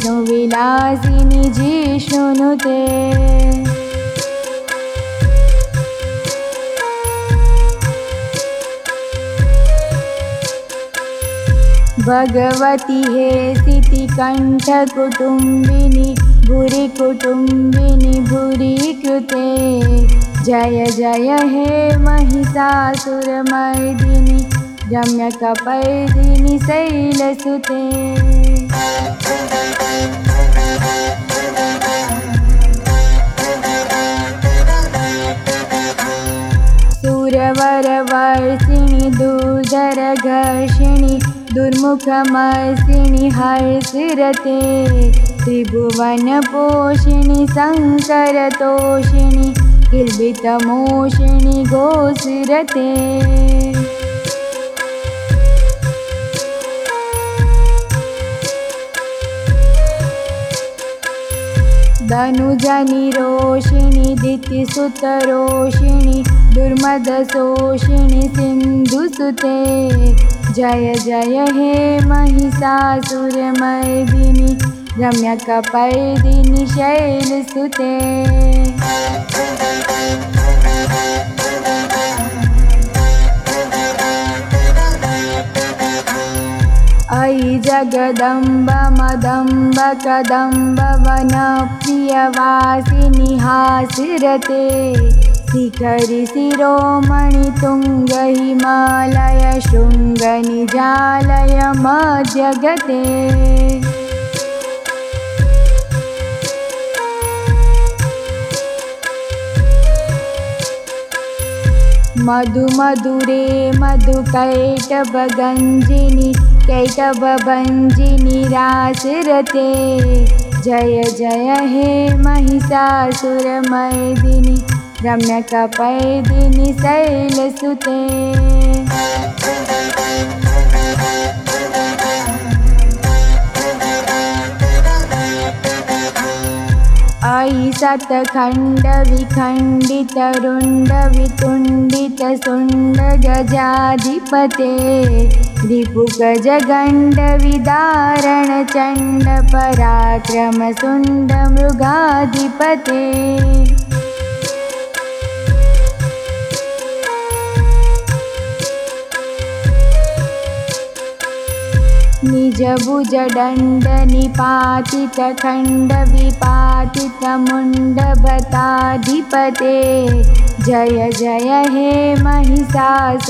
विष्णुविलासिनि जिष्णुनुते भगवति हे सितिकण्ठकुटुम्बिनि भूरिकुटुम्बिनि भूरि जय जय हे महिषासुरमर्दिनि रम्यकपर्दिनि शैलसुते सुरवरवर्षिणि दुर्धरघर्षिणि दुर्मुखमर्षिणि हर्षिरते त्रिभुवनपोषिणि शङ्करतोषिणि किल्बितमोषिणि गोसुरते धनुजनिरोषिणि दितिसुतरोषिणि दुर्मदशोषिणि सिन्धुसुते। जय जय हे महिषासुरमर्दिनि रम्यकपर्दिनि शैलसुते जगदम्ब कदम्बवनप्रियवासिनि हासिरते शिखरि शिरोमणि शृङ्गनिजालय मध्यगते मधुमधुरे मधुकैटभगञ्जिनि कैटभञ्जिनि रासरते जय जय हे महिषासुरमर्दिनि रम्यकपर्दिनि शैलसुते। अयि शतखण्डविखण्डितरुण्डवितुण्डितशुण्डगजाधिपते रिपुगजगण्डविदारणचण्डपराक्रमशुण्डमृगाधिपते निजभुजदण्डनिपातितखण्डविपातितमुण्डभताधिपते जय जय हे महिषासुरमर्दिनि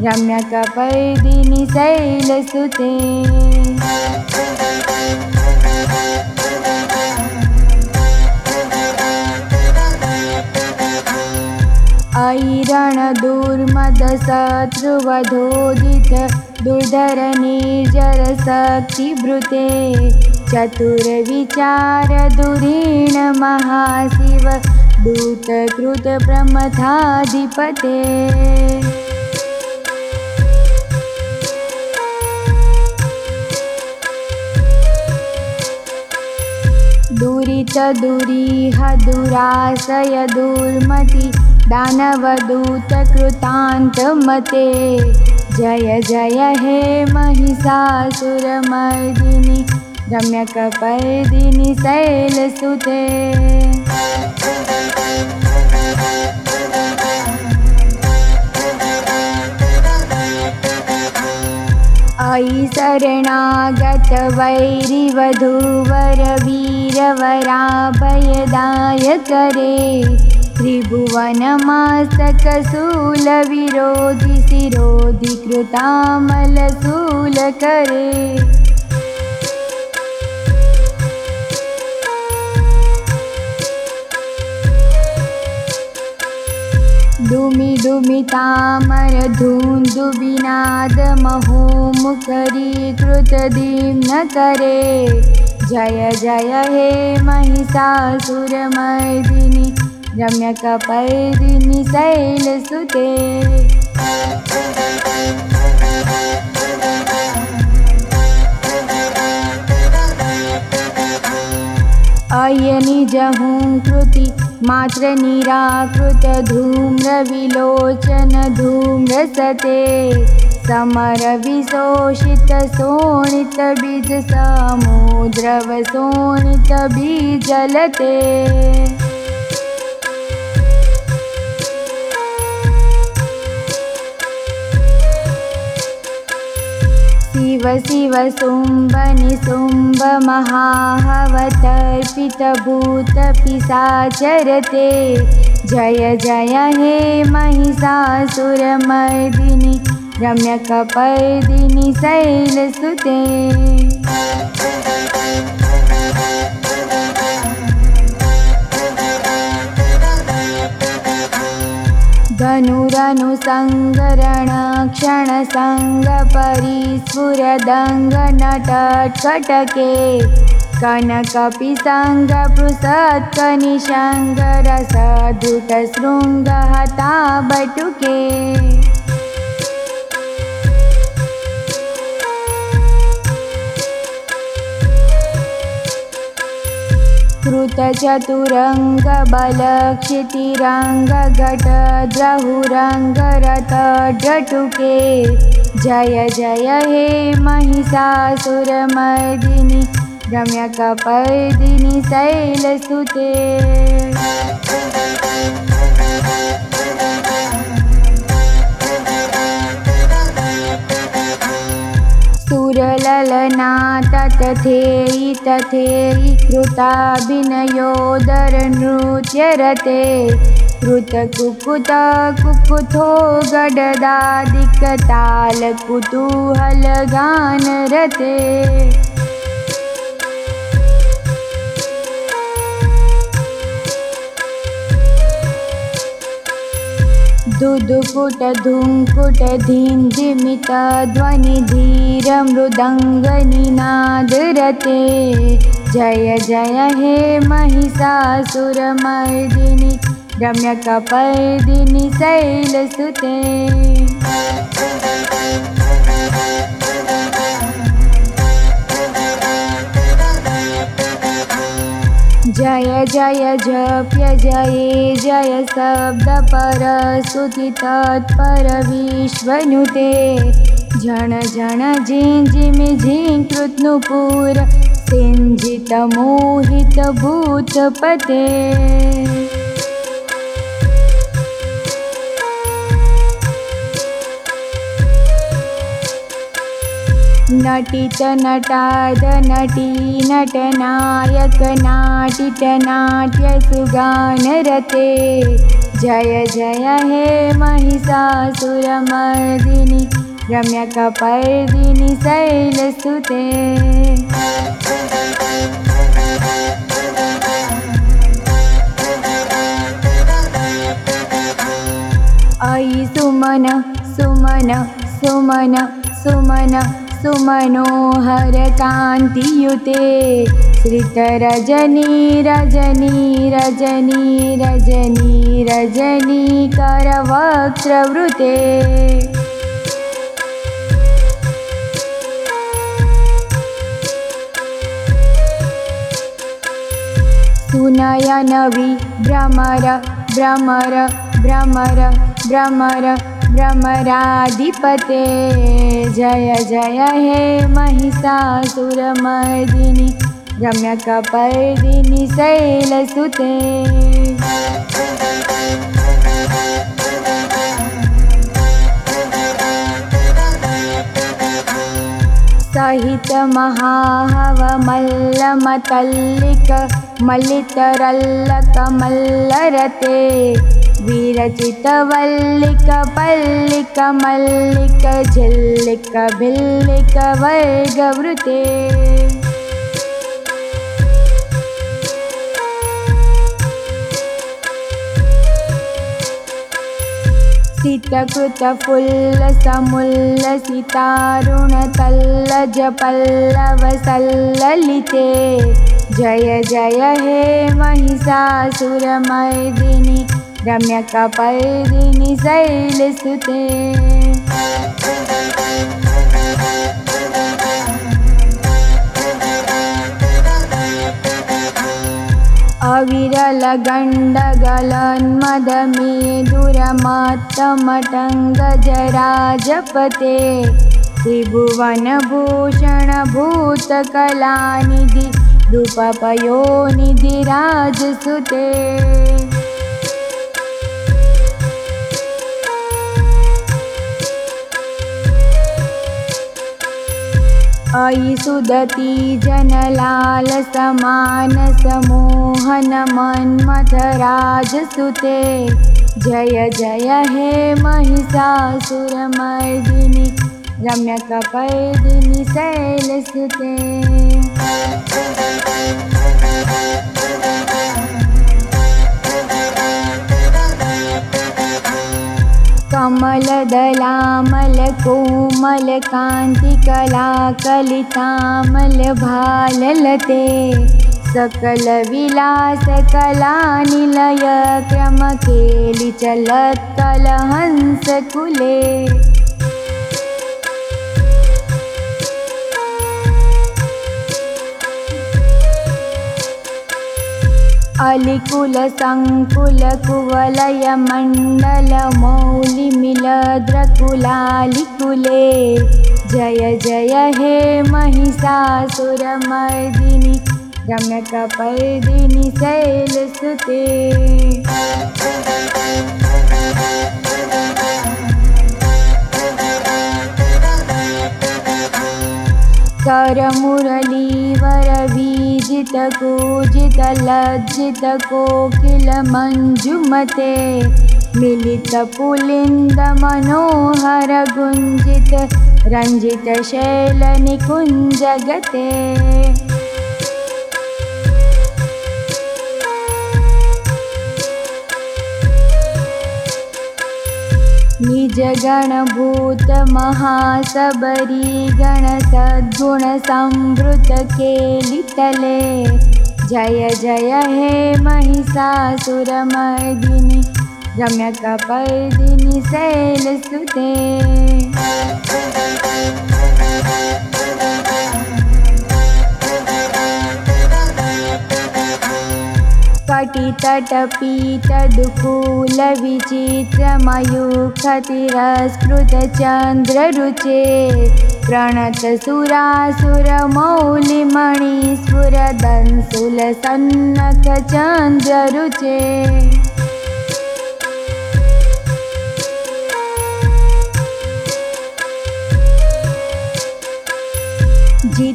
रम्यकपर्दिनि शैलसुते अयि रणदुर्मदशत्रुवधोदित दुर्धरनिर्जरशक्तिभृते चतुरविचारधुरीण महाशिव दूतकृतप्रमथाधिपते दुरितदुरिह दुर्मति दानवदूतकृतान्तमते। जय जय हे महिषासुरमर्दिनि रम्यकपर्दिनि शैलसुते। अयि शरणागतवैरिवधूवरवीरवराभयदायकरे त्रिभुवनमास्तकशूलविरोधिशिरोधिकृतामलशूलकरे दुमि दुमितामरधून्दुबिनादमहोमुखरीकृतदीम्नकरे जय जय हे महिषासुरमर्दिनि रम्यकपर्दिनि शैलसुते अयनिजहुङ्कृति मात्र निराकृत धूम्रविलोचन धूम्रसते समरविशोषित शोणित बीज समुद्रव शोणित बीजलते शिव शिव शुम्भ निशुम्भ महाहवतर्पितभूतपिशाचरते जय जय हे महिषासुरमर्दिनि रम्यकपर्दिनि शैलसुते धनुरनुसङ्गरणक्षणसङ्गपरिस्फुरदङ्गनटकटके कनकपिसङ्गपृषत्कनिषङ्गरसधृतशृङ्गहताबटुके कृतचतुरङ्गबलक्षितिरङ्गघटद्रहुरङ्गरथजटुके। जय जय हे महिषासुरमर्दिनि रम्यकपर्दिनि शैलसुते सुरललना तथेयि तथेयि कृताभिनयोदरनृत्यरते कृतकुकुत कुकुथो गडदादिकतालकुतूहलगानरते दुदुकुटधुङ्कुटधिन्धिमितध्वनिधीरमृदङ्गनिनादरते जय जय हे महिषासुरमर्दिनि रम्यकपर्दिनि शैलसुते जय जय जप्य जये जय शब्दपरस्तुतितत्परविश्वनुते झण झण झिं जिमि झिं कृत्नुपुर सिञ्जितमोहितभूतपते नटितनटादनटीनटनायकनाटितनाट्यसुगानरते जय जय हे महिषासुरमर्दिनि रम्यकपर्दिनि शैलसुते। अयि सुमन सुमन सुमन सुमन सुमनोहरकान्तियुते। श्रितरजनी रजनी रजनी रजनी रजनीकरवक्त्रवृते सुनयनवि भ्रमर भ्रमर भ्रमर भ्रमर भ्रमराधिपते जय जय हे महिषासुरमर्दिनि रम्यकपर्दिनि शैलसुते सहितमहाहवमल्लमतल्लिकमल्लितरल्लकमल्लरते विरचितवल्लिकमल्लिकझिल्लिकभिल्लिकवर्गवृते सितकृतफुल्लसमुल्लसितारुणतल्लजपल्लवसल्ललिते जय जय हे महिषासुरमर्दिनि रम्यकपर्दिनि शैलसुते दुरमत्तमटङ्गजराजपते। त्रिभुवनभूषणभूतकलानिधि रूपपयोनिधिराजसुते अयि सुदती जनलालसमानसमोहनमन्मथराजसुते जय जय हे महिषासुरमर्दिनि रम्यकपर्दिनि शैलसुते कमलदलामलकोमलकान्तिकलाकलितामलभाललते सकलविलासकलानिलयक्रमकेलिचलत्कलहंसकुले अलिकुलसङ्कुलकुवलयमण्डलमौलिमिलद्रकुलालिकुले। जय जय हे महिषासुरमर्दिनि रम्यकपर्दिनि शैलसुते करमुरलीवरवीजितकूजितलज्जितकोकिलमञ्जुमते मिलितपुलिन्दमनोहरगुञ्जित रञ्जितशैलनिकुञ्जगते निजगणभूतमहासबरीगणसद्गुणसंवृतकेलितले जय जय हे महिषासुरमर्दिनि रम्यकपर्दिनि शैलसुते कटितटपीतदुकूलविचित्रमयूखतिरस्कृतचन्द्ररुचे प्रणतसुरासुरमौलिमणिस्फुरदंसुलसन्नकचन्द्ररुचे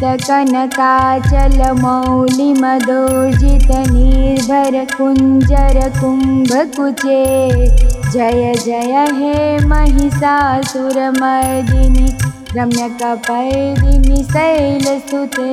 जितकनकाचलमौलिमदोर्जितनिर्भरकुञ्जरकुम्भकुचे जय जय हे महिषासुरमर्दिनि रम्यकपर्दिनि शैलसुते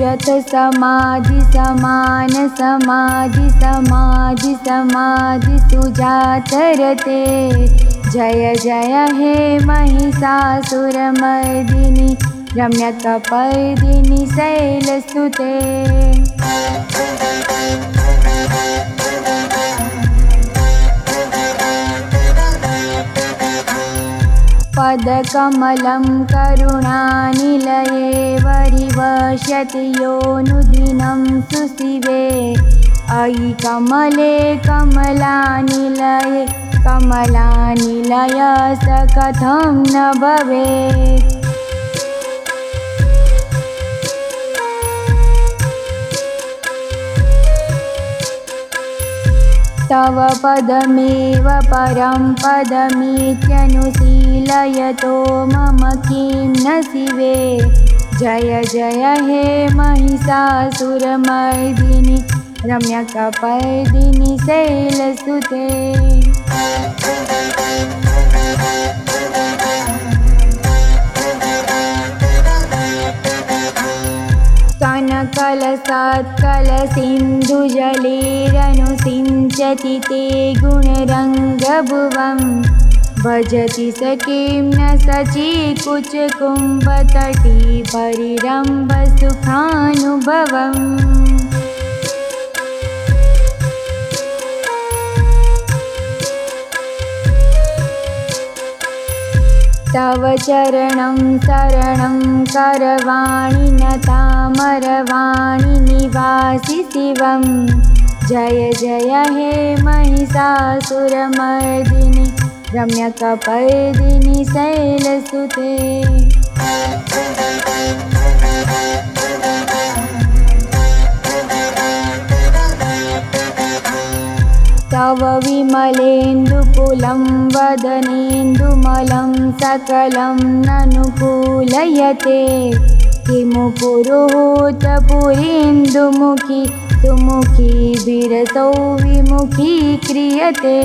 कृतसुरतारकसङ्गरतारक सङ्गरतारकसूनुसुते सुरतसमाधिसमानसमाधिसमाधिसमाधिसुजातरते जय जय हे महिषासुरमर्दिनि रम्यकपर्दिनि शैलसुते पदकमलं करुणानिलये वरिवशति योनुदिनं सुशिवे। अयि कमले कमलानिलये कमलानिलय स कथं न भवेत् तव पदमेव परं पदमित्यनुशीलयतो मम किं न शिवे जय जय हे महिषासुरमर्दिनि रम्यकपर्दिनि शैलसुते सत्कलसिन्धुजलेरनुसिञ्चति ते गुणरङ्गभुवं भजति स किं न सचीकुचकुम्भतटी परिरम्भसुखानुभवम् तव चरणं शरणं करवाणि न तामरवाणि निवासि शिवं जय जय हे महिषासुरमर्दिनि रम्यकपर्दिनि शैलसुते। तव विमलेन्दुकुलं वदनेन्दुमलं सकलं ननुकूलयते किमु पुरुहूतपुरीन्दुमुखी सुमुखी विरसौ विमुखी क्रियते।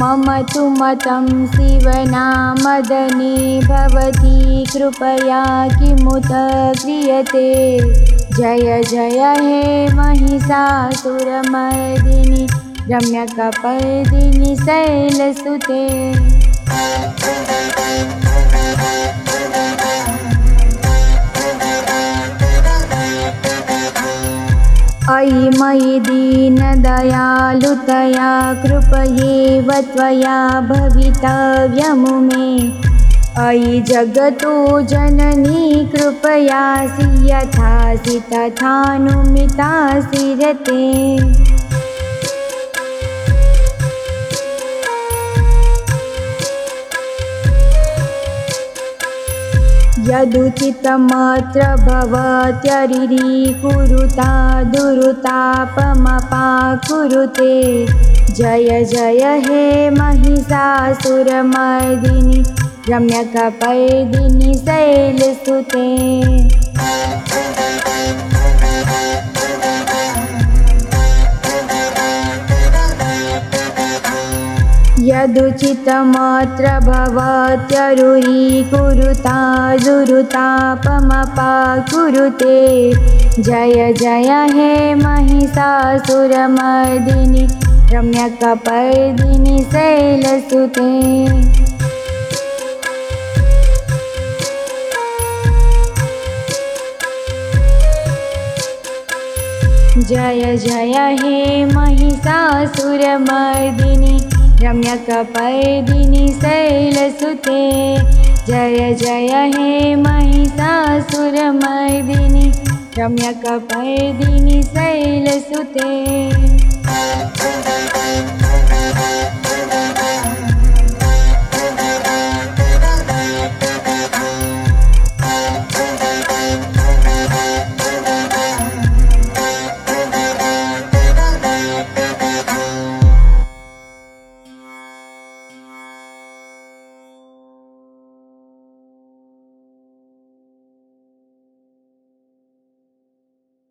मम तु मतं शिवनामदने भवती कृपया किमुत क्रियते जय जय हे महिषासुरमर्दिनि रम्यकपर्दिनि शैलसुते अयि मयि दीनदयालुतया कृपयेव त्वया भवितव्यमुमे अयि जगतो जननी कृपयासि यथासि तथानुमितासि रते। यदुचितमत्र भवत्यरिकुरुता दुरुतापमपाकुरुते। जय जय हे महिषासुरमर्दिनि रम्यकपर्दिनि शैलसुते यदुचितमत्र भवत्यरुरीकुरुता दुरुतापमपाकुरुते जय जय हे महिषासुरमर्दिनि रम्यकपर्दिनि शैलसुते जय जय हे महिषासुरमर्दिनि रम्यकपर्दिनि शैलसुते। जय जय हे महिषासुरमर्दिनि रम्यकपर्दिनि शैलसुते